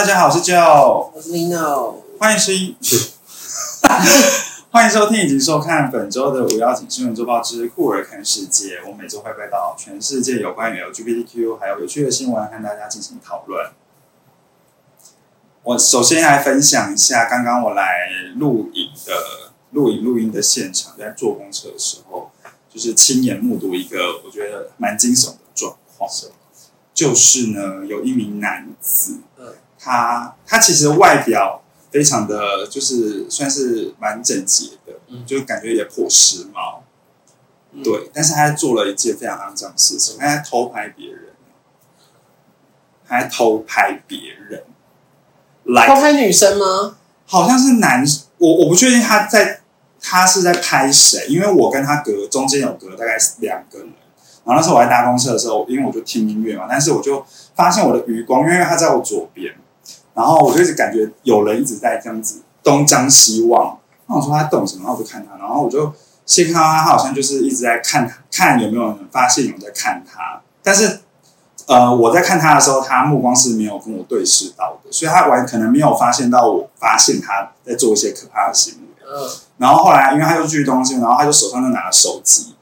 大家好，我是 Joe，我是 Lino。欢迎收听，欢迎收听以及收看本周的五幺警新闻周报之酷儿看世界。我每周会带到全世界有关于 LGBTQ 还有有趣的新闻，和大家进行讨论。我首先来分享一下刚刚我来录影的录影录音的现场，在坐公车的时候，就是亲眼目睹一个我觉得蛮惊悚的状况。就是呢，有一名男子，嗯他他其实外表非常的就是算是蛮整洁的，嗯就感觉也颇时髦，嗯对。但是他做了一件非常肮脏的事情，他在偷拍别人，他在偷拍别人，来偷拍女生吗？好像是男，我我不确定他在他是在拍谁，因为我跟他隔中间有隔大概两个人。然后那时候我在搭公车的时候，因为我就听音乐嘛，但是我就发现我的余光，因为他在我左边，然后我就一直感觉有人一直在这样子东张西望。那我说他在动什么？然后我就看他，然后我就先看到他，他好像就是一直在看看有没有人发现有人在看他，但是呃我在看他的时候，他目光是没有跟我对视到的，所以他完可能没有发现到我发现他在做一些可怕的行为。嗯，然后后来，因为他又去东西，然后他就手上就拿了手机，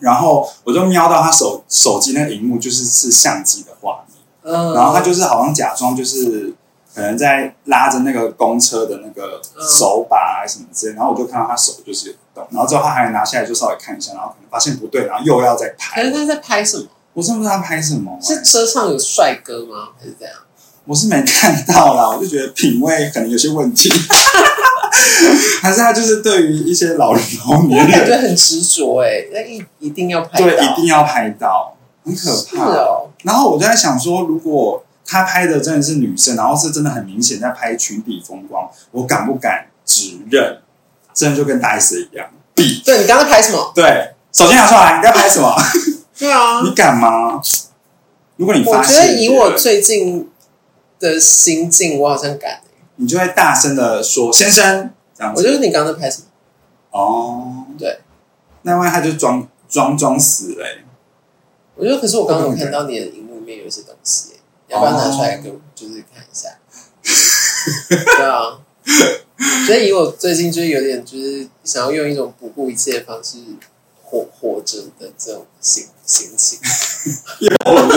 然后我就瞄到他手手机那个荧幕就是是相机的画面，嗯，然后他就是好像假装就是可能在拉着那个公车的那个手把还是什么之类，然后我就看到他手就是有动，然后之后他还拿下来就稍微看一下，然后可能发现不对，然后又要再拍可是，他在拍什么？我真不知道他拍什么、是车上有帅哥吗？还是怎样？我是没看到啦，我就觉得品味可能有些问题，还是他就是对于一些老人老我年人感觉很执着哎，那一一定要拍到，对，一定要拍到，很可是怕。哦，然后我就在想说，如果他拍的真的是女生，然后是真的很明显在拍群体风光，我敢不敢指认？真的就跟大 S 一样，比对你刚刚拍什么？对，手机拿出来，你在拍什么？对啊，你敢吗？如果你我觉发现，得以我最近的心境，我好像敢欸。你就会大声的说：“先生。”这样子我就是你刚刚在拍什么？哦，对，那万一他就装装装死嘞、我觉得可是我刚刚有看到你的荧幕里面有一些东西欸，要不要拿出来给我就是看一下？对啊，所以以我最近就是有点就是想要用一种不顾一切的方式活活着的这种心心情。又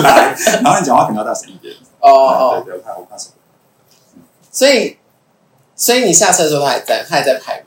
来，然后你讲话可能要大声一点。哦哦，对对，我怕我怕什么？所以所以你下车的时候他还在，他还在拍吗？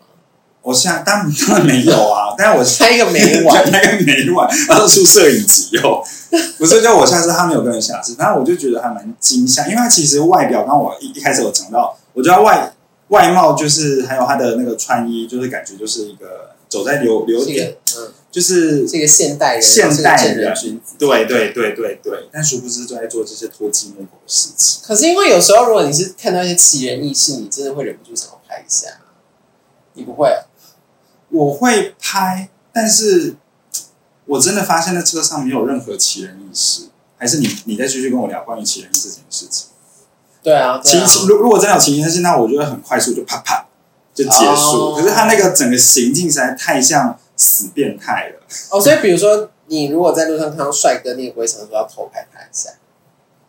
我现在当然当然没有啊，但是我拍一个没完，那个每晚，然后出摄影集哦，不是，就我下次他没有跟人下次，然后我就觉得还蛮惊吓，因为他其实外表，刚刚我一一开始有讲到，我觉得外外貌就是还有他的那个穿衣，就是感觉就是一个走在流流点嗯，就是这个现代人，现代人人君子。对对对对对，但殊不知都在做这些偷鸡摸狗的事情。可是因为有时候如果你是看到一些奇人异事，你真的会忍不住想要拍一下。你不会啊？我会拍，但是我真的发现在车上没有任何奇人异事，还是你你再继续跟我聊关于奇人异事这件事情。对啊，对啊情情如如果真的有情人事，那我就会很快速就啪啪就结束。哦可是他那个整个行径实在太像死变态了。哦，所以比如说你如果在路上看到帅哥，你也不会想说要偷拍他一下。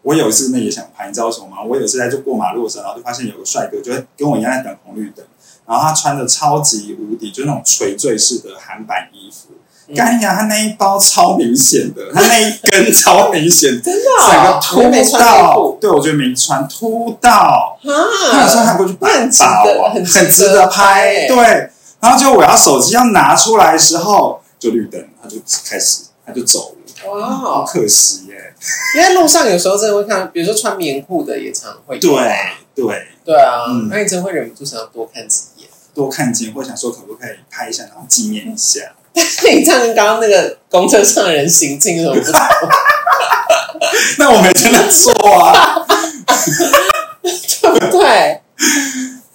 我有一次那也想拍，你知道为什么吗？我有一次在就过马路的时候，然后就发现有个帅哥，就会跟我一样在等红绿灯，然后他穿的超级无敌，就那种垂坠式的韩版衣服。嗯。干呀，他那一包超明显的，他那一根超明显，真的整个哦，我没凸到，对我觉得没穿凸到，他有时候啊，还过去那很值把我，很值得拍。对。然后就我要手机要拿出来的时候，就绿灯，他就开始他就走了，哇。好哦！可惜耶。因为路上有时候真的会看，比如说穿棉裤的也常会对啊对，对啊，嗯。那你真的会忍不住想要多看几眼。多看见，或想说可不可以拍一下，然后纪念一下。你这样跟刚刚那个公车上的人行进有什么不同？那我没真的做啊，对不对？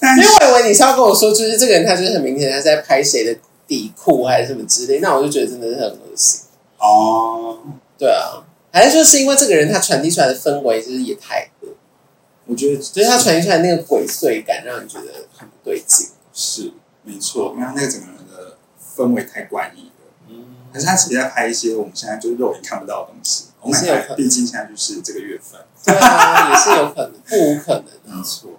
因为我以为你是要跟我说，就是这个人他就是很明显他是在拍谁的底裤还是什么之类，那我就觉得真的是很恶心。哦，对啊，还是说是因为这个人他传递出来的氛围就是也太恶，我觉得就是他传递出来那个鬼祟感，让你觉得很不对劲。是没错，因为他那个整个人的氛围太怪异了。嗯，可是他其实在拍一些我们现在就是肉眼看不到的东西。我们是有毕竟现在就是这个月份，对啊，也是有可能，不无可能没错。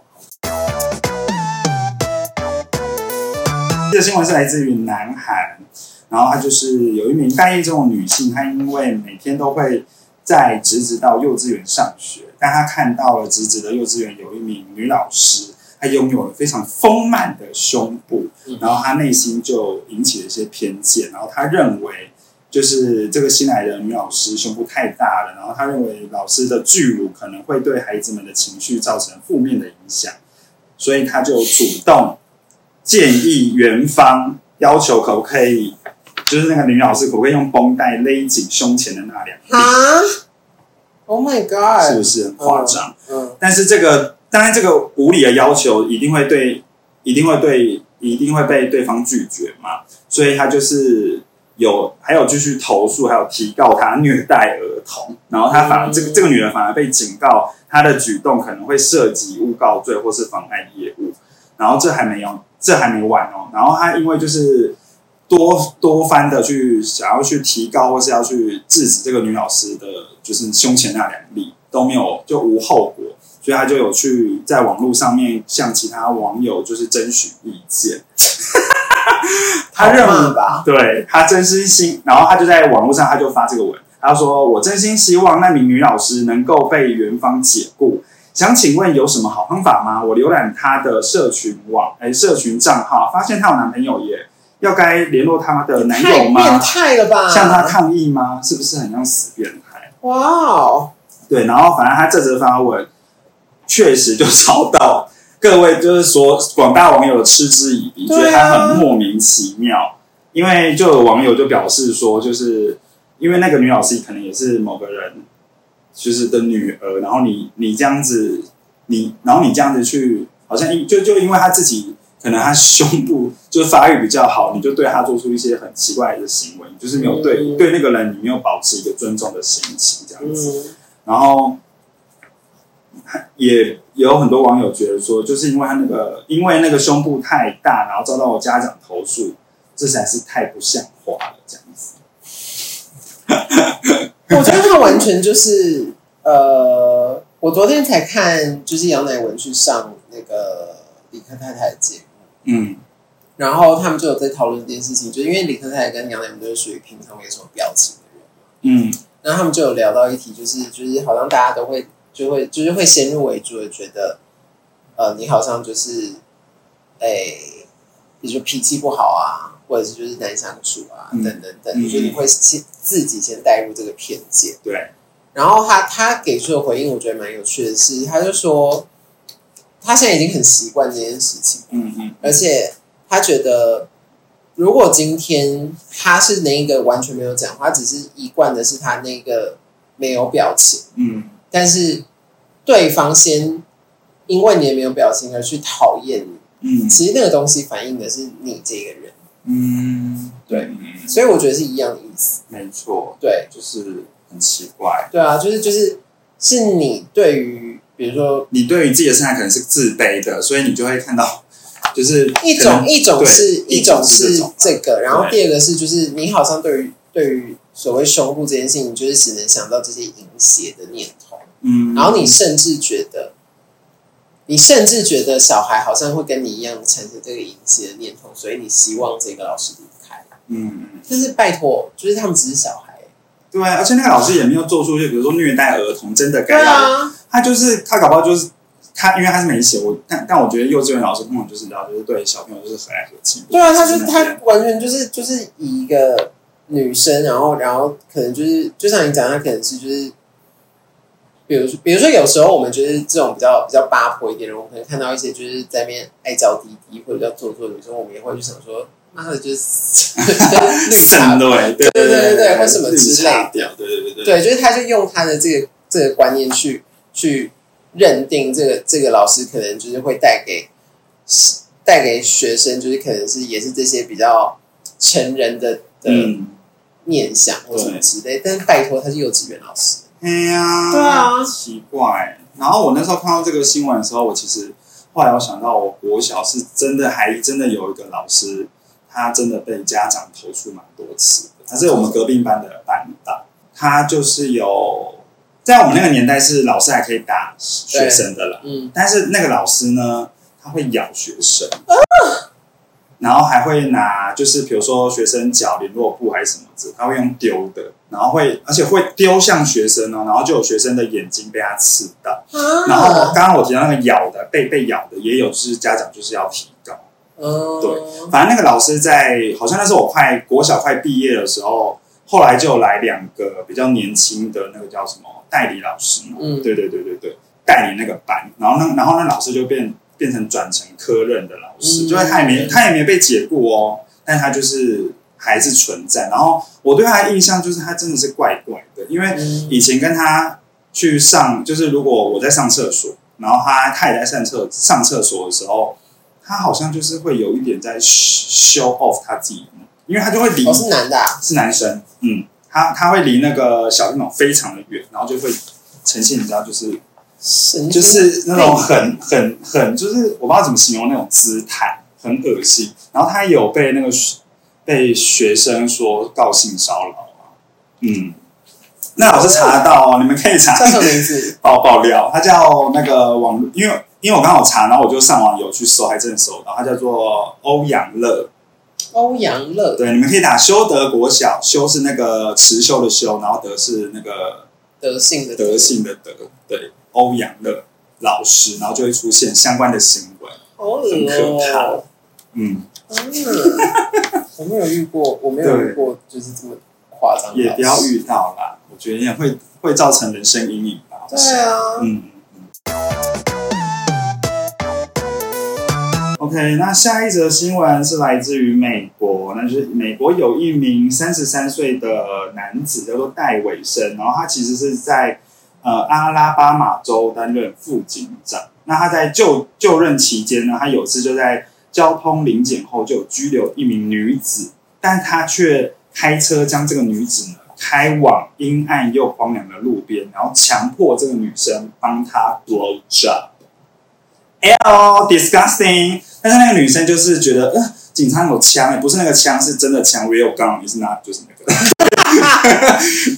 这个新闻是来自于南韩，然后他就是有一名大一中的女性，她因为每天都会在侄子到幼稚园上学，但她看到了侄子的幼稚园有一名女老师，她拥有了非常丰满的胸部，然后他内心就引起了一些偏见，然后他认为就是这个新来的女老师胸部太大了，然后他认为老师的巨乳可能会对孩子们的情绪造成负面的影响，所以他就主动。建议园方要求可不可以，就是那个女老师可不可以用绷带勒紧胸前的那两啊？Oh my god！是不是很夸张？嗯。但是这个当然，这个无理的要求一定会对，一定会对，一定会被对方拒绝嘛。所以他就是有还有继续投诉，还有提告他虐待儿童。然后他反而这个这个女人反而被警告，她的举动可能会涉及诬告罪或是妨碍业务。然后这还没有。这还没完哦，然后他因为就是多多番的去想要去提高，或是要去制止这个女老师的，就是胸前那两粒都没有就无后果，所以他就有去在网络上面向其他网友就是征询意见。他认为吧，对他真心心，然后他就在网络上他就发这个文，他说：“我真心希望那名女老师能够被元芳解雇。”想请问有什么好方法吗？我浏览她的社群网，哎，社群账号，发现她有男朋友耶，要该联络她的男友吗？变态了吧？向她抗议吗？是不是很像死变态？哇哦！对，然后反正他这则发文确实就遭到各位就是说广大网友嗤之以鼻，觉得他很莫名其妙。因为就有网友就表示说，就是因为那个女老师可能也是某个人。就是的女儿，然后你你这样子，你然后你这样子去，好像因就就因为他自己可能他胸部就是发育比较好，你就对他做出一些很奇怪的行为，就是没有对对那个人你没有保持一个尊重的心情这样子，然后也有很多网友觉得说，就是因为他那个因为那个胸部太大，然后遭到家长投诉，这实在是太不像话了这样子。我觉得这个完全就是呃，我昨天才看，就是杨乃文去上那个李克太太的节目，嗯，然后他们就有在讨论这件事情，就因为李克太太跟杨乃文都是属于平常没什么表情的人嘛，嗯，然后他们就有聊到一题，就是就是好像大家都会就会就是会先入为主的觉得，呃，你好像就是，哎，比如说脾气不好啊。或者是就是难相处啊，等等等，我觉得你会先自己先带入这个偏见。对。然后他他给出的回应，我觉得蛮有趣的是，他就说他现在已经很习惯这件事情，嗯嗯，而且他觉得如果今天他是那一个完全没有讲话，只是一贯的是他那个没有表情，嗯，但是对方先因为你没有表情而去讨厌你，嗯，其实那个东西反映的是你这个人。嗯，对，所以我觉得是一样的意思。没错，对，就是很奇怪。对啊，就是就是是你对于，比如说你对于自己的身材可能是自卑的，所以你就会看到，就是一种一种是一种是这个，然后第二个是就是你好像对于对于所谓胸部这件事情，就是只能想到这些淫邪的念头。嗯，然后你甚至觉得。你甚至觉得小孩好像会跟你一样产生这个淫邪的念头，所以你希望这个老师离开。嗯，但是拜托，就是他们只是小孩。对，而且那个老师也没有做出就比如说虐待儿童，真的该要。他就是他搞不好就是他，因为他是没写我，但但我觉得幼稚园老师通常就是知道，就是对小朋友就是和蔼和亲。对啊，他就他完全就是就是以一个女生，然后然后可能就是就像你讲，她可能是就是。比如说，比如说，有时候我们就是这种比较比较八婆一点的人，我可能看到一些就是在面爱娇滴滴或者叫做作的女生，我们也会去想说，妈的，就是 绿茶，对对对对对，或什么之类的，对对对对，对，就是他就用他的这个这个观念去去认定这个这个老师可能就是会带给带给学生，就是可能是也是这些比较成人的的念想或什么之类，但是拜托，他是幼稚园老师。哎呀，对啊，奇怪。然后我那时候看到这个新闻的时候，我其实后来我想到，我国小是真的还真的有一个老师，他真的被家长投诉蛮多次的。他是我们隔壁班的班导，他就是有在我们那个年代是老师还可以打学生的啦，嗯，但是那个老师呢，他会咬学生，然后还会拿就是比如说学生脚联络簿还是什么字，他会用丢的，然后会而且会丢向学生哦，然后就有学生的眼睛被他刺到。然后啊，刚刚我提到那个咬的被被咬的也有，就是家长就是要提高。嗯，对反正那个老师在好像那是我快国小快毕业的时候，后来就来两个比较年轻的那个叫什么代理老师嘛，嗯对对对对对，带领那个班，然后那然后那老师就变变成转成科任的老师，嗯。就是他也没他也没被解雇哦，但他就是还是存在。然后我对他的印象就是他真的是怪怪的，因为嗯。以前跟他去上，就是如果我在上厕所，然后他他也在上厕上厕所的时候，他好像就是会有一点在 show off 他自己，因为他就会离、我是男的啊，是男生，嗯，他他会离那个小电脑非常的远，然后就会呈现你知道就是就是那种很很很就是我不知道怎么形容那种姿态，很恶心。然后他有被那个被学生说告性骚扰啊，嗯，那老师查得到哦，你们可以查叫什么名字？爆爆料，他叫那个网络，因为因为我刚好查，然后我就上网有去搜，还真的搜到，他叫做欧阳乐。欧阳乐，对，你们可以打修德国小，修是那个持修的修，然后德是那个德性的德性的德，对，欧阳的老师，然后就会出现相关的新闻，哦很可怕。嗯，嗯，我没有遇过，我没有遇过，就是这么夸张的。也不要遇到啦，我觉得也会会造成人生阴影吧。对啊，嗯。OK，那下一则新闻是来自于美国，那就是美国有一名三十三岁的男子叫做戴伟生，然后他其实是在呃阿拉巴马州担任副警长。那他在就就任期间呢，他有次就在交通临检后就拘留一名女子，但他却开车将这个女子呢开往阴暗又荒凉的路边，然后强迫这个女生帮他 blow job。L disgusting，但是那个女生就是觉得，呃，警察有枪，也不是那个枪，是真的枪，real gun，也是拿就是那个，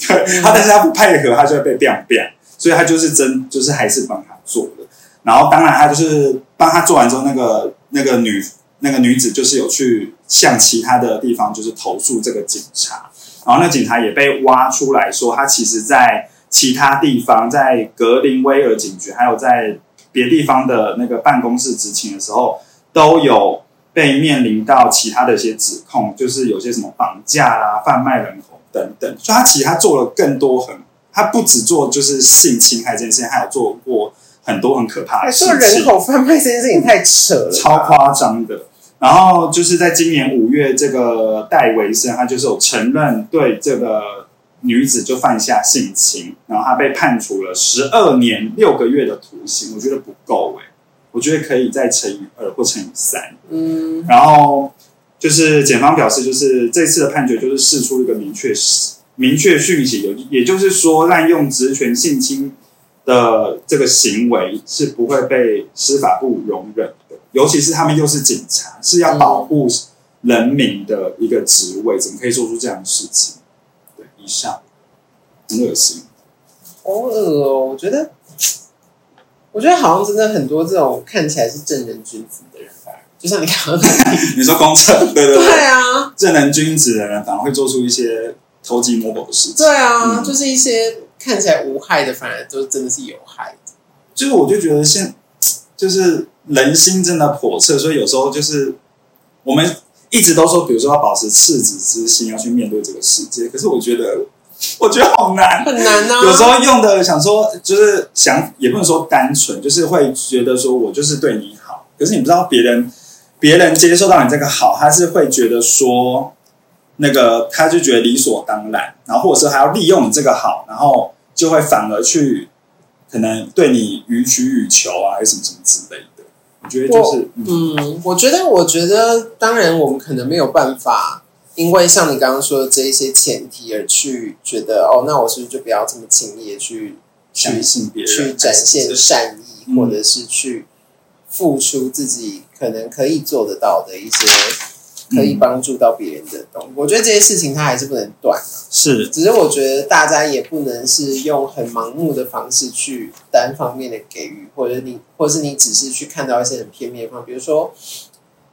对，他但是他不配合，他就会被 bing biang，所以他就是真就是还是帮他做的，然后当然他就是帮他做完之后，那个那个女那个女子就是有去向其他的地方就是投诉这个警察，然后那警察也被挖出来说，他其实在其他地方，在格林威尔警局，还有在别地方的那个办公室执勤的时候，都有被面临到其他的一些指控，就是有些什么绑架啦、贩卖人口等等。所以他其实他做了更多很，他不只做就是性侵害这件事情，还有做过很多很可怕哎，的事做人情。口贩卖这件事情太扯了，超夸张的。然后就是在今年五月，这个戴维森他就是有承认对这个女子就犯下性侵，然后他被判处了十二年六个月的徒刑，我觉得不够诶、我觉得可以再乘以二或乘以三。嗯，然后就是检方表示，就是这次的判决就是释出一个明确明确讯息，有也就是说，滥用职权性侵的这个行为是不会被司法部容忍的，尤其是他们又是警察，是要保护人民的一个职位，怎么可以做出这样的事情？对，以上很恶心。好恶哦，我觉得，我觉得好像真的很多这种看起来是正人君子的人，吧就像你刚刚 你说公正，对对对，对啊，正人君子的人反而会做出一些偷鸡摸狗的事情。对啊，嗯就是一些看起来无害的，反而都真的是有害的。就是我就觉得现就是人心真的叵测，所以有时候就是我们一直都说，比如说要保持赤子之心，要去面对这个世界。可是我觉得，我觉得好难。很难啊，有时候用的想说，就是想也不能说单纯，就是会觉得说我就是对你好，可是你不知道别人别人接受到你这个好，他是会觉得说那个他就觉得理所当然，然后或者是还要利用你这个好，然后就会反而去可能对你予取予求啊，还是什么什么之类的。我觉得就是嗯嗯，我觉得，我觉得，当然，我们可能没有办法，因为像你刚刚说的这一些前提而去觉得，哦，那我是不是就不要这么轻易的去相信别人去展现善意，嗯或者是去付出自己可能可以做得到的一些可以帮助到别人的东西。我觉得这些事情它还是不能断啊。是，只是我觉得大家也不能是用很盲目的方式去单方面的给予，或者你，或者是你只是去看到一些很片面的方，比如说，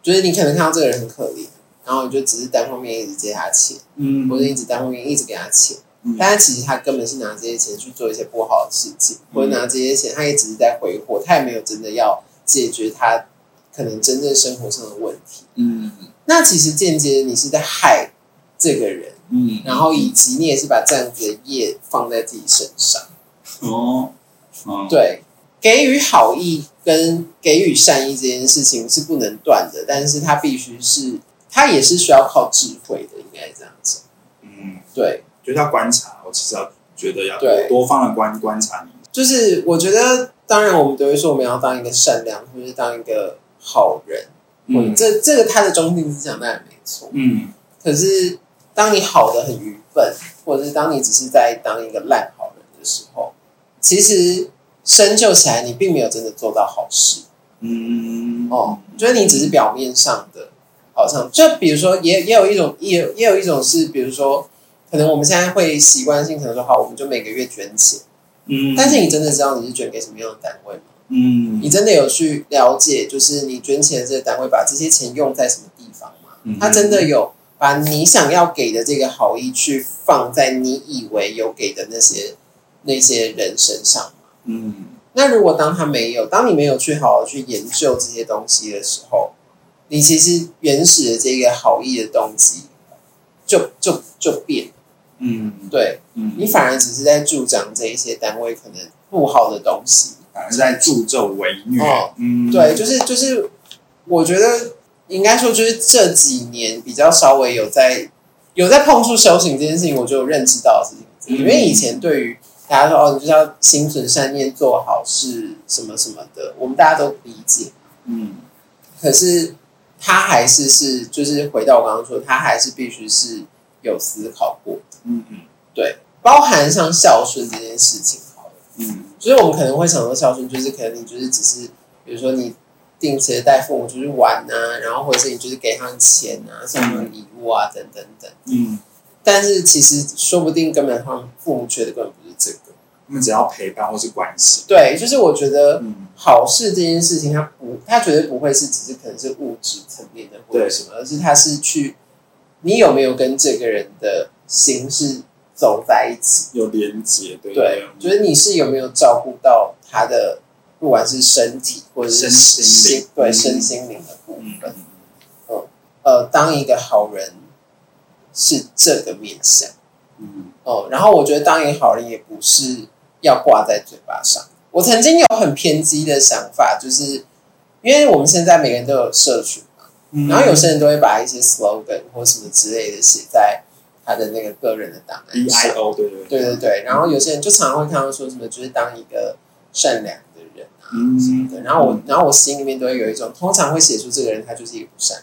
就是你可能看到这个人很可怜，然后你就只是单方面一直借他钱，嗯，或者一直单方面一直给他钱，嗯。但是其实他根本是拿这些钱去做一些不好的事情，或者拿这些钱他也只是在挥霍，他也没有真的要解决他可能真正生活上的问题。嗯那其实间接你是在害这个人。嗯，然后以及你也是把这样子的业放在自己身上，哦，哦，对，给予好意跟给予善意这件事情是不能断的，但是它必须是，它也是需要靠智慧的，应该这样子。嗯，对，就是要观察，我其实要觉得要对。多方的观观察你，就是我觉得，当然我们都会说我们要当一个善良，或者是当一个好人，嗯。这这个他的中心思想当然没错，嗯。可是当你好的很愚笨，或者是当你只是在当一个烂好人的时候，其实深究起来，你并没有真的做到好事。嗯，哦。就是你只是表面上的，好像就比如说，也也有一种，也有也有一种是，比如说，可能我们现在会习惯性可能说，好，我们就每个月捐钱，嗯，但是你真的知道你是捐给什么样的单位吗？嗯，你真的有去了解，就是你捐钱的这个单位把这些钱用在什么地方吗？嗯他真的有把你想要给的这个好意去放在你以为有给的那些那些人身上吗？嗯那如果当他没有，当你没有去好好去研究这些东西的时候，你其实原始的这个好意的动机就就就变了，嗯，对嗯，你反而只是在助长这一些单位可能不好的东西。反而是在助纣为虐哦，嗯，对，就是就是，我觉得应该说，就是这几年比较稍微有在有在碰触修行这件事情，我就有认知到的事情。嗯因为以前对于大家说哦，你就是要心存善念，做好事什么什么的，我们大家都理解。嗯可是他还是是，就是回到我刚刚说，他还是必须是有思考过，嗯嗯对，包含像孝顺这件事情好了。嗯就是我们可能会想说孝顺，就是可能你就是只是，比如说你定期的带父母出去玩啊，然后或者是你就是给他们钱啊，送他们礼物啊，等等等。嗯，但是其实说不定根本他们父母缺的根本不是这个。他们只要陪伴或是关心，对，就是我觉得嗯好事这件事情，他不，他绝对不会是只是可能是物质层面的或者什么，而是他是去你有没有跟这个人的心是走在一起。有连接，对对，就是你是有没有照顾到他的，不管是身体或者是身心对嗯身心灵的部嗯分。呃，当一个好人是这个面相嗯哦。然后我觉得当一个好人也不是要挂在嘴巴上。我曾经有很偏激的想法，就是因为我们现在每个人都有社群嘛，嗯，然后有些人都会把一些 slogan 或什么之类的写在他的那个个人的档案 EIO，对对对。对对，然后有些人就常常会看到说什么，就是当一个善良的人啊嗯。什么的，然后我然后我心里面都会有一种，通常会写出这个人他就是一个不善。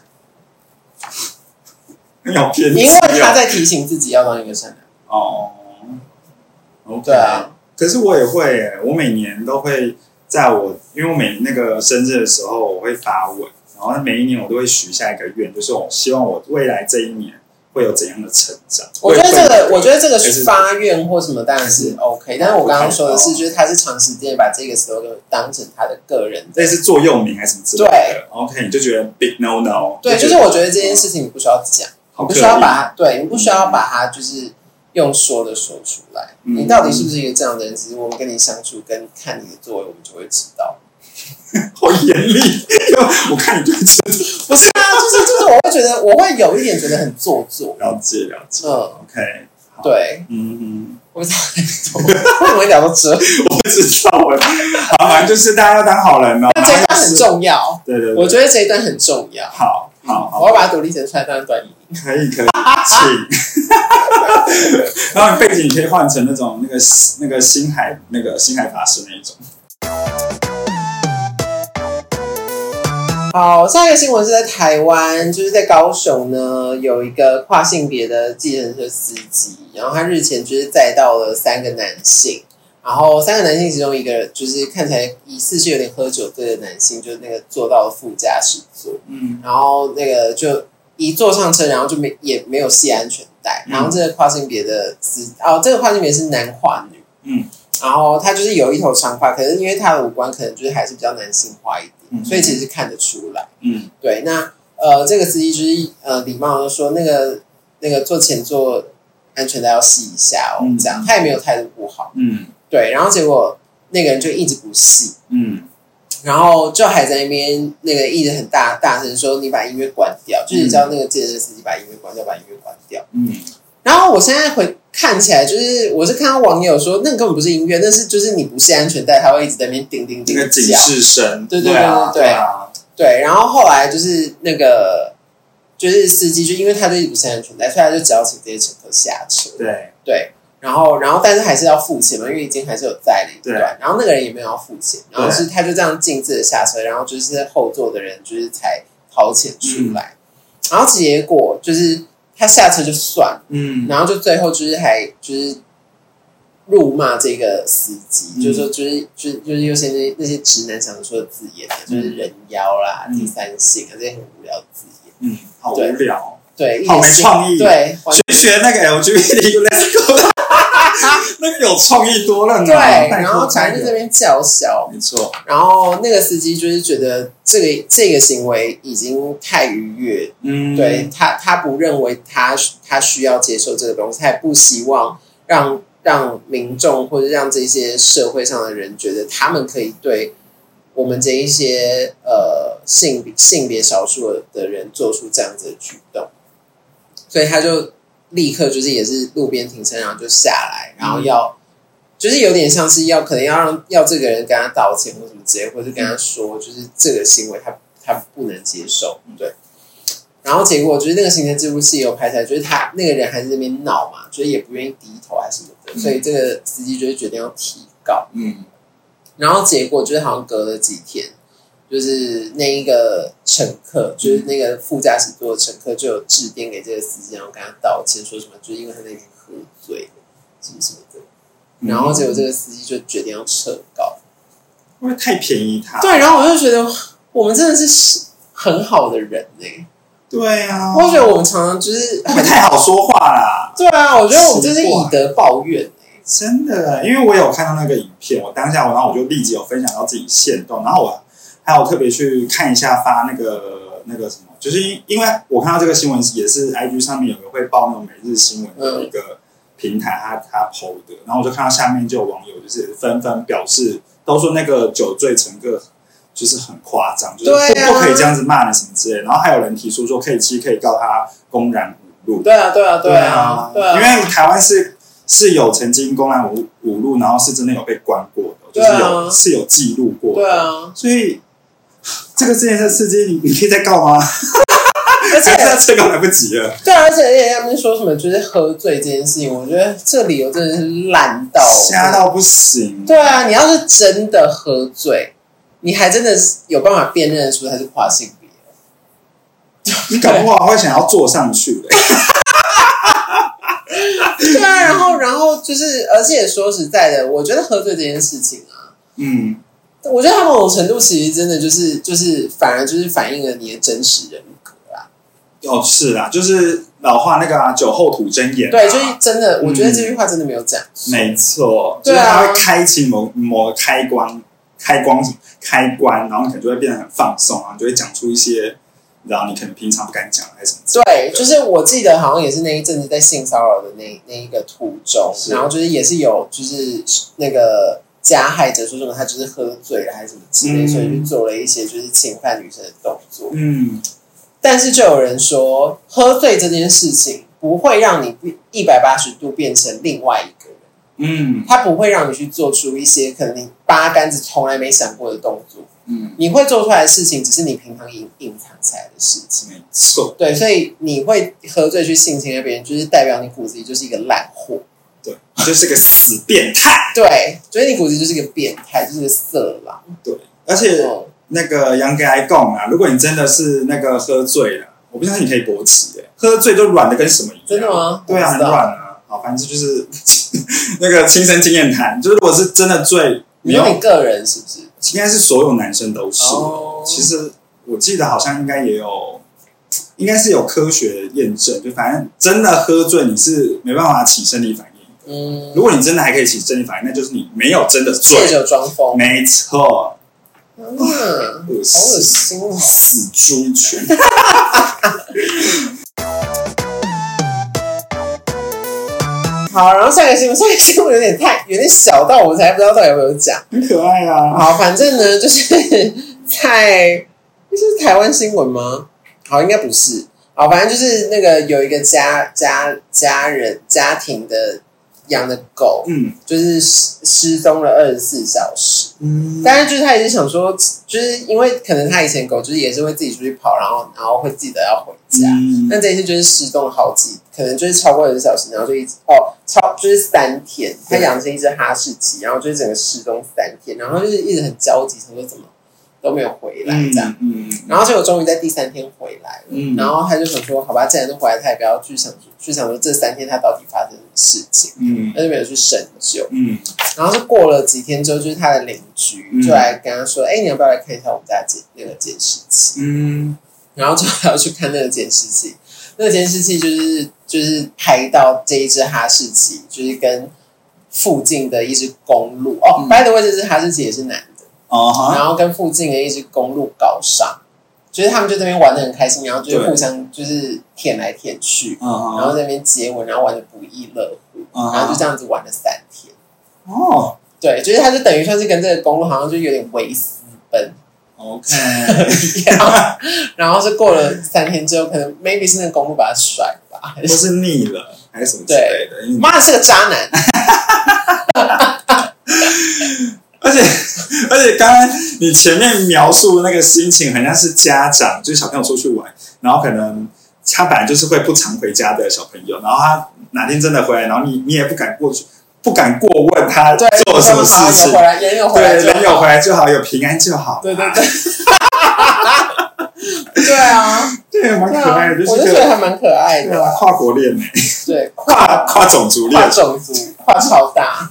你好偏良，因为他哦在提醒自己要当一个善良。哦对啊，可是我也会耶，我每年都会在我，因为我每那个生日的时候，我会发文，然后每一年我都会许下一个愿，就是我希望我未来这一年会有怎样的成长。我觉得这个，我觉得得这个是发愿或什么当然是 OK，但是我刚刚说的是，哦就是他是长时间把这个 slogan 当成他的个人的类似座右铭还是什么之类的。OK，你就觉得 big no no。对，就是我觉得这件事情你不需要讲，你不需要把它，对你不需要把它就是用说的说出来。嗯你到底是不是一个这样的人？其实我们跟你相处，跟看你的作为，我们就会知道。好严厉，我看你就知道。不是啊，就是就是，我会觉得，我会有一点觉得很做作。了解了解。嗯，OK，对，嗯嗯，我想为什么会聊到这？我不知道我。好，反正就是大家要当好人哦。这一段很重要，对对对，我觉得这一段很重要。好好好我要把它独立成出来当短语。可以可以，请。然后你背景可以换成那种那个那个星海那个星海法师那一种。好，下一个新闻是在台湾，就是在高雄呢，有一个跨性别的计程车司机，然后他日前就是载到了三个男性，然后三个男性其中一个就是看起来疑似是有点喝酒醉的男性，就是那个坐到了副驾驶座，嗯。然后那个就一一坐上车，然后就没也没有系安全带，然后这个跨性别的司哦，这个跨性别是男跨女，嗯，然后他就是有一头长发，可是因为他的五官可能就是还是比较男性化一点，嗯。所以其实看得出来。嗯。对，那呃，这个司机就是呃礼貌的说，那个那个坐前座安全带要系一下哦，嗯。这样他也没有态度不好，嗯。对，然后结果那个人就一直不系，嗯。然后就还在那边那个一直很大大声说你把音乐关掉，就是叫那个健身司机把音乐关掉，把音乐关掉。嗯然后我现在回看起来，就是我是看到网友说，那个根本不是音乐，那是就是你不系安全带，它会一直在那边叮叮叮那个警。示声，对对对啊对对对。啊，对，然后后来就是那个就是司机，就因为他就一直不系安全带，所以他就只要请这些乘客下车。对，对，然后然后但是还是要付钱嘛，因为已经还是有载了一对。段，然后那个人也没有要付钱，然后是他就这样径自的下车，然后就是后座的人就是才掏钱出来，然后结果就是他下车就算，嗯。然后就最后就是还就是辱骂这个司机，嗯就是说就是就是就是有些那那些直男常说的字眼啊，就是人妖啦、嗯。第三性啊这些很无聊的字眼，嗯，好无聊，对，一好没点创意。对，学学那个 LGBT，Let's go，那个有创意多了呢。对，然后反正就这边叫嚣，没错，然后那个司机就是觉得这个这个行为已经太愉悦，嗯，对他他不认为他他需要接受这个东西，他也不希望让让民众或者让这些社会上的人觉得他们可以对我们这一些呃性别性别少数的人做出这样子的举动，所以他就立刻就是也是路边停车，然后就下来，然后要。就是有点像是要可能要让要这个人跟他道歉或什么之类，或者跟他说，就是这个行为他他不能接受，对。然后结果就是那个行车记录器有拍下来，就是他那个人还在那边闹嘛，就是也不愿意低头还是什么的，嗯所以这个司机就是决定要提告。嗯然后结果就是好像隔了几天，就是那一个乘客，就是那个副驾驶座的乘客就有致电给这个司机，然后跟他道歉，说什么就是因为他那天喝醉了，什么什么的。然后结果这个司机就决定要撤告。因为太便宜他？对，然后我就觉得我们真的是很好的人呢、对啊，我觉得我们常常就是太好说话啦？对啊，我觉得我们真是以德报怨、欸、真的，因为我有看到那个影片，我当下我然后我就立即有分享到自己线动，然后我还有特别去看一下发那个那个什么，就是因因为我看到这个新闻也是 IG 上面有个会报那种每日新闻的一个平台，他他 PO 的，然后我就看到下面就有网友就是纷纷表示，都说那个酒醉乘客就是很夸张，就是不、啊。不可以这样子骂人什么之类，然后还有人提出说可以其实可以告他公然侮辱，对啊，对啊，对啊，对啊，因为台湾是是有曾经公然侮侮辱，然后是真的有被关过的，就是有、是有记录过的。对啊，所以这个自行车司机，你你可以再告吗？而且 还是这个来不及了，对啊，而且而且他们说什么就是喝醉这件事情，我觉得这理由真的是烂到瞎到不行。对啊，你要是真的喝醉，你还真的是有办法辨认出他是跨性别。你搞不好会想要坐上去的。对啊，然后然后就是，而且说实在的，我觉得喝醉这件事情啊，嗯，我觉得它某种程度其实真的就是就是反而就是反映了你的真实人格啊。哦，是啊，就是老话那个啊，酒后吐真言、啊。对，就是真的，嗯我觉得这句话真的没有讲错。没错，就是对啊它会开启某某个开关，开关开关，然后你可能就会变得很放松啊，你就会讲出一些，然后你可能平常不敢讲的还是什么对，就是我记得好像也是那一阵子在性骚扰的那那一个途中，然后就是也是有就是那个加害者说什么他就是喝醉了还是什么之类，嗯所以就做了一些就是侵犯女生的动作。嗯，但是就有人说，喝醉这件事情不会让你一百八十度变成另外一个人，嗯他不会让你去做出一些可能你八竿子从来没想过的动作。嗯，你会做出来的事情，只是你平常隐隐藏起来的事情。没错，对，所以你会喝醉去性侵害别人，就是代表你骨子里就是一个烂货。对，你就是个死变态。对，所以你骨子就是个变态，就是个色狼。对，而且哦那个杨给来供啊，如果你真的是那个喝醉了，我不相信你可以勃起、欸，喝醉都软的跟什么一样。真的吗对啊，很软啊。好，反正就是 那个亲身经验谈，就是如果是真的醉，没有你个人是不是？应该是所有男生都是。哦其实我记得好像应该也有，应应该是有科学验证，就反正真的喝醉你是没办法起生理反应。嗯，如果你真的还可以起正义反应，那就是你没有真的醉借。酒装疯，没错，嗯，恶好恶心，心哦。死猪群。好，然后下一个新闻，下一个新闻有点太有点小到我才不知道到底有没有讲。很可爱啊！好，反正呢，就是在这是台湾新闻吗？好，应该不是。好，反正就是那个有一个家家家人家庭的养的狗，嗯就是失失踪了二十四小时。嗯，但是就是他也是想说，就是因为可能他以前狗就是也是会自己出去跑，然后然后会记得要回家。嗯但这一次就是失踪了好几，可能就是超过二十小时，然后就一直哦，超就是三天。他养的是一只哈士奇，然后就是整个失踪三天，然后就是一直很焦急，想说怎么都没有回来这样。嗯。然后结果终于在第三天回来了，嗯。然后他就想说，好吧，既然都回来，他也不要去想去想说这三天他到底发生什么事情，嗯。他就没有去深究。嗯。然后是过了几天之后，就是他的邻居嗯就来跟他说：“哎、你要不要来看一下我们家的监那个监视器？”嗯。然后就还要去看那个监视器。那个监视器就是就是拍到这一只哈士奇，就是跟附近的一只公鹿。哦、嗯。b y the way，这只哈士奇也是男然后跟附近的一只公路搞上，就是他们就这边玩的很开心，然后就是互相就是舔来舔去，嗯然后在那边接吻，然后玩的不亦乐乎，嗯然后就这样子玩了三天。哦。对，就是他就等于算是跟这个公路好像就有点微私奔，OK，然后是过了三天之后，可能 maybe 是那个公路把他甩吧，或是腻了还是什么之类的，因为妈的是个渣男，而且 而且刚刚你前面描述的那个心情，很像是家长，就是小朋友出去玩，然后可能他本来就是会不常回家的小朋友，然后他哪天真的回来，然后你你也不敢过去，不敢过问他，做了什么事情。有回，来，人有回来对，就好，人有回来就好，有平安就好，对对对，对啊，对，蛮对可爱的，就是觉得还蛮可爱的，跨国恋呢，对，跨跨跨种族恋，跨种族，跨超大，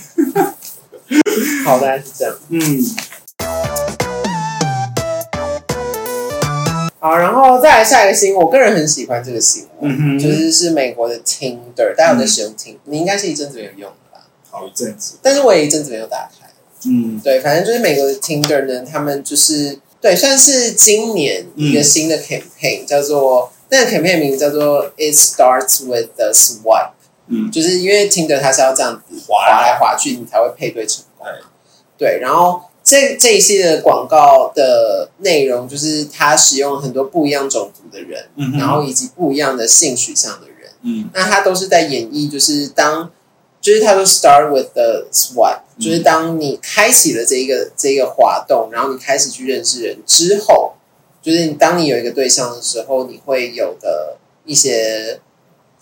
好，大概是这样。嗯好，然后再来下一个新闻，我个人很喜欢这个新闻，嗯，就是是美国的 Tinder，大家有在使用 Tinder，、你应该是一阵子没有用了吧？好一阵子，但是我也一阵子没有打开。嗯对，反正就是美国的 Tinder 呢，他们就是对，算是今年一个新的 campaign，、叫做那个 campaign 名叫做 It Starts with the Swipe，嗯。就是因为 Tinder 它是要这样子滑来滑去，你才会配对成功。对，然后这这一系列的广告的内容，就是它使用很多不一样种族的人，嗯，然后以及不一样的性取向的人。嗯。那他都是在演绎，就是当，就是他说 start with the 嗯。就是当你开启了这一个这一个滑动，然后你开始去认识人之后，就是你当你有一个对象的时候，你会有的一些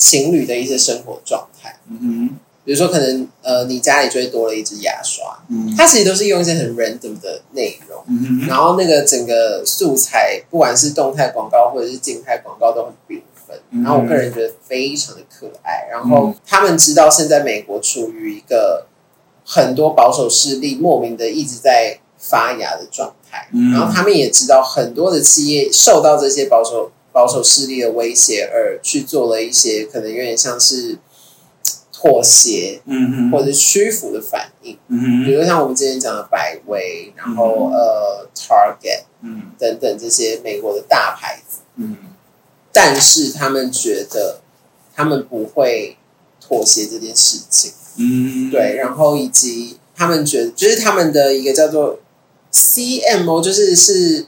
情侣的一些生活状态，嗯哼。比如说可能呃你家里就会多了一支牙刷，嗯。它其实都是用一些很 random 的内容。嗯哼。然后那个整个素材，不管是动态广告或者是静态广告，都很缤纷。嗯然后我个人觉得非常的可爱。然后他们知道现在美国处于一个很多保守势力莫名的一直在发芽的状态，嗯。然后他们也知道很多的企业受到这些保守保守势力的威胁，而去做了一些可能有点像是妥协嗯哼，或者屈服的反应。嗯哼，比如像我们之前讲的百威，然后、呃 Target 嗯。等等这些美国的大牌子，嗯。但是他们觉得他们不会妥协这件事情，嗯，对，然后以及他们觉得就是他们的一个叫做 CMO，就是是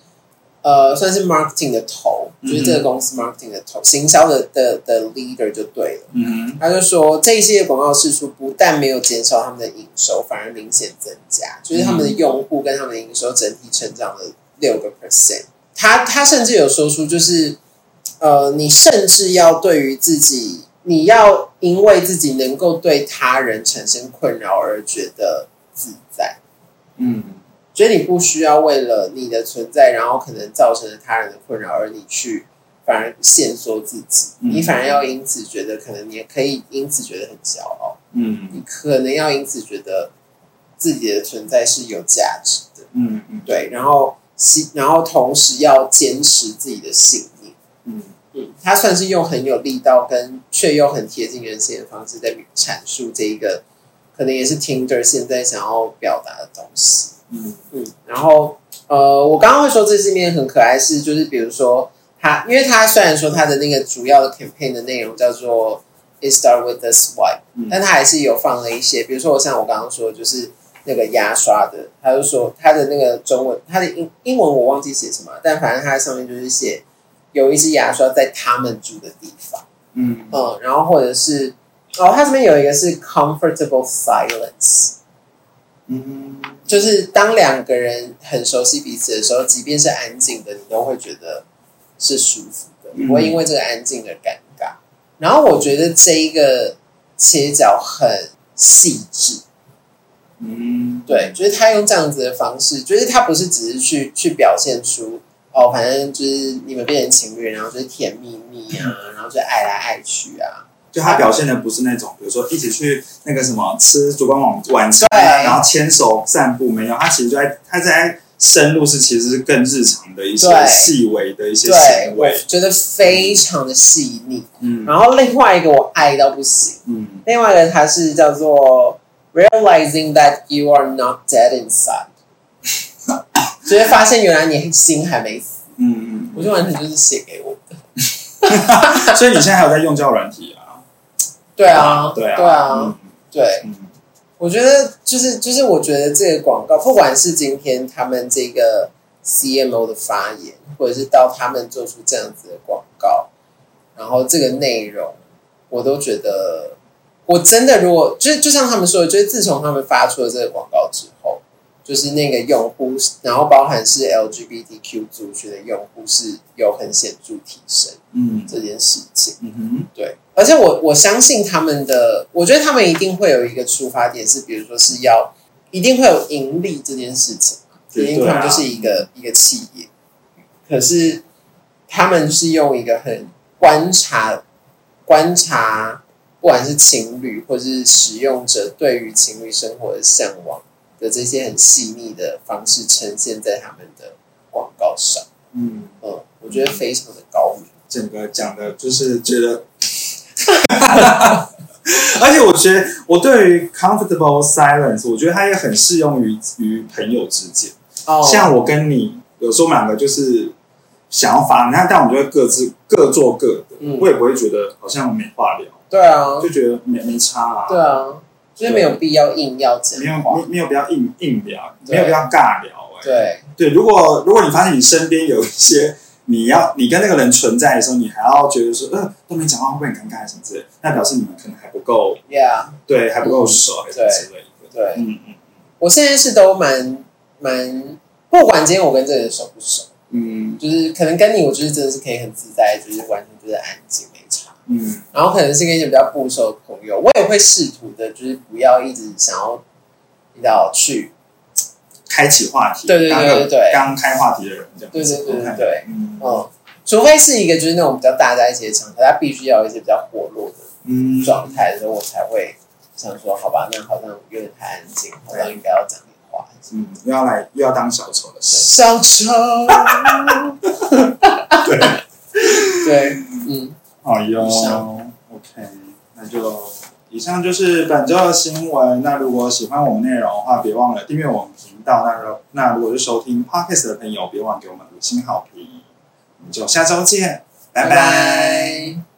呃算是 marketing 的头，嗯就是这个公司 marketing 的头，行销的的的 leader 就对了。嗯他就说，这一系列广告释出不但没有减少他们的营收，反而明显增加，就是他们的用户跟他们的营收整体成长了六个 percent。他他甚至有说出，就是呃，你甚至要对于自己，你要因为自己能够对他人产生困扰而觉得自在，嗯觉得你不需要为了你的存在，然后可能造成了他人的困扰，而你去反而限缩自己，嗯。你反而要因此觉得可能你也可以因此觉得很骄傲，嗯。你可能要因此觉得自己的存在是有价值的，嗯嗯。对，然后然后同时要坚持自己的信念，嗯。嗯，他算是用很有力道跟却又很贴近人心的方式在阐述这一个，可能也是 Tinder 现在想要表达的东西。嗯嗯，然后呃，我刚刚会说这是面很可爱，是就是比如说他，因为他虽然说他的那个主要的 campaign 的内容叫做 It start with the Swipe，、嗯。但他还是有放了一些，比如说我像我刚刚说的就是那个牙刷的，他就说他的那个中文，他的英英文我忘记写什么，但反正他上面就是写有一支牙刷在他们住的地方，嗯。嗯，然后或者是哦，它这边有一个是 comfortable silence。嗯就是当两个人很熟悉彼此的时候，即便是安静的，你都会觉得是舒服的，嗯。不会因为这个安静而尴尬。然后我觉得这一个切角很细致，嗯，对，就是他用这样子的方式，就是他不是只是去去表现出哦，反正就是你们变成情侣，然后就是甜蜜蜜啊，然后就爱来爱去啊，就他表现的不是那种，比如说一起去那个什么吃烛光晚晚餐然后牵手散步，没有，他其实就在他在深入是其实是更日常的一些对细微的一些行，我为，觉得非常的细腻。嗯然后另外一个我爱到不行。嗯另外一个他是叫做 realizing that you are not dead inside，就是发现原来你心还没死，嗯我觉得完全就是写给我的。嗯，所以你现在还有在用交友软体啊？对啊，对啊，对啊，我觉得就是就是我觉得这个广告，不管是今天他们这个 CMO 的发言，或者是到他们做出这样子的广告，然后这个内容，我都觉得我真的如果就是就像他们说的，就是自从他们发出了这个广告之后，就是那个用户，然后包含是 LGBTQ 族群的用户是有很显著提升嗯。这件事情。嗯哼，对，而且我我相信他们的，我觉得他们一定会有一个出发点是，比如说是要一定会有盈利这件事情嘛，因为他们就是一个一个企业，可是他们是用一个很观察观察，不管是情侣或是使用者对于情侣生活的向往的这些很细腻的方式呈现在他们的广告上，嗯，嗯，我觉得非常的高明。整个讲的就是觉得，而且我觉得我对于 comfortable silence，我觉得它也很适用于于朋友之间。哦像我跟你，有时候两个就是想要发，那但我们就会各自各做各的，嗯我也不会觉得好像没话聊，对啊，就觉得没没差啊，对啊，就是没有必要硬要讲没有。没没有必要硬硬聊，没有必要尬聊、哎，对，对，如果如果你发现你身边有一些你要你跟那个人存在的时候，你还要觉得说，呃，都没讲话会不会很尴尬什么之类，那表示你们可能还不够，Yeah，对，还不够熟，还是对之类的。对，嗯嗯我现在是都蛮蛮，不管今天我跟这个人熟不熟，嗯就是可能跟你，我就是真的是可以很自在，就是完全就是安静。嗯。然后可能是跟一些比较不熟的朋友，我也会试图的，就是不要一直想要，你知道去，开启话题，对对对对对刚开话题的人这样。子，对对对对对嗯。嗯，除非是一个就是那种比较大家一起的场合，他必须要有一些比较活络的嗯状态的时候，我才会想说，好吧，那好像有点太安静，好像应该要讲点话。嗯，又要来又要当小丑的事，小丑，对，对，嗯，好哟，OK，那就以上就是本周的新闻。那如果喜欢我们内容的话，别忘了订阅我们频道。那如那如果是收听 Podcast 的朋友，别忘了给我们五星好评。我们就下周见，拜拜拜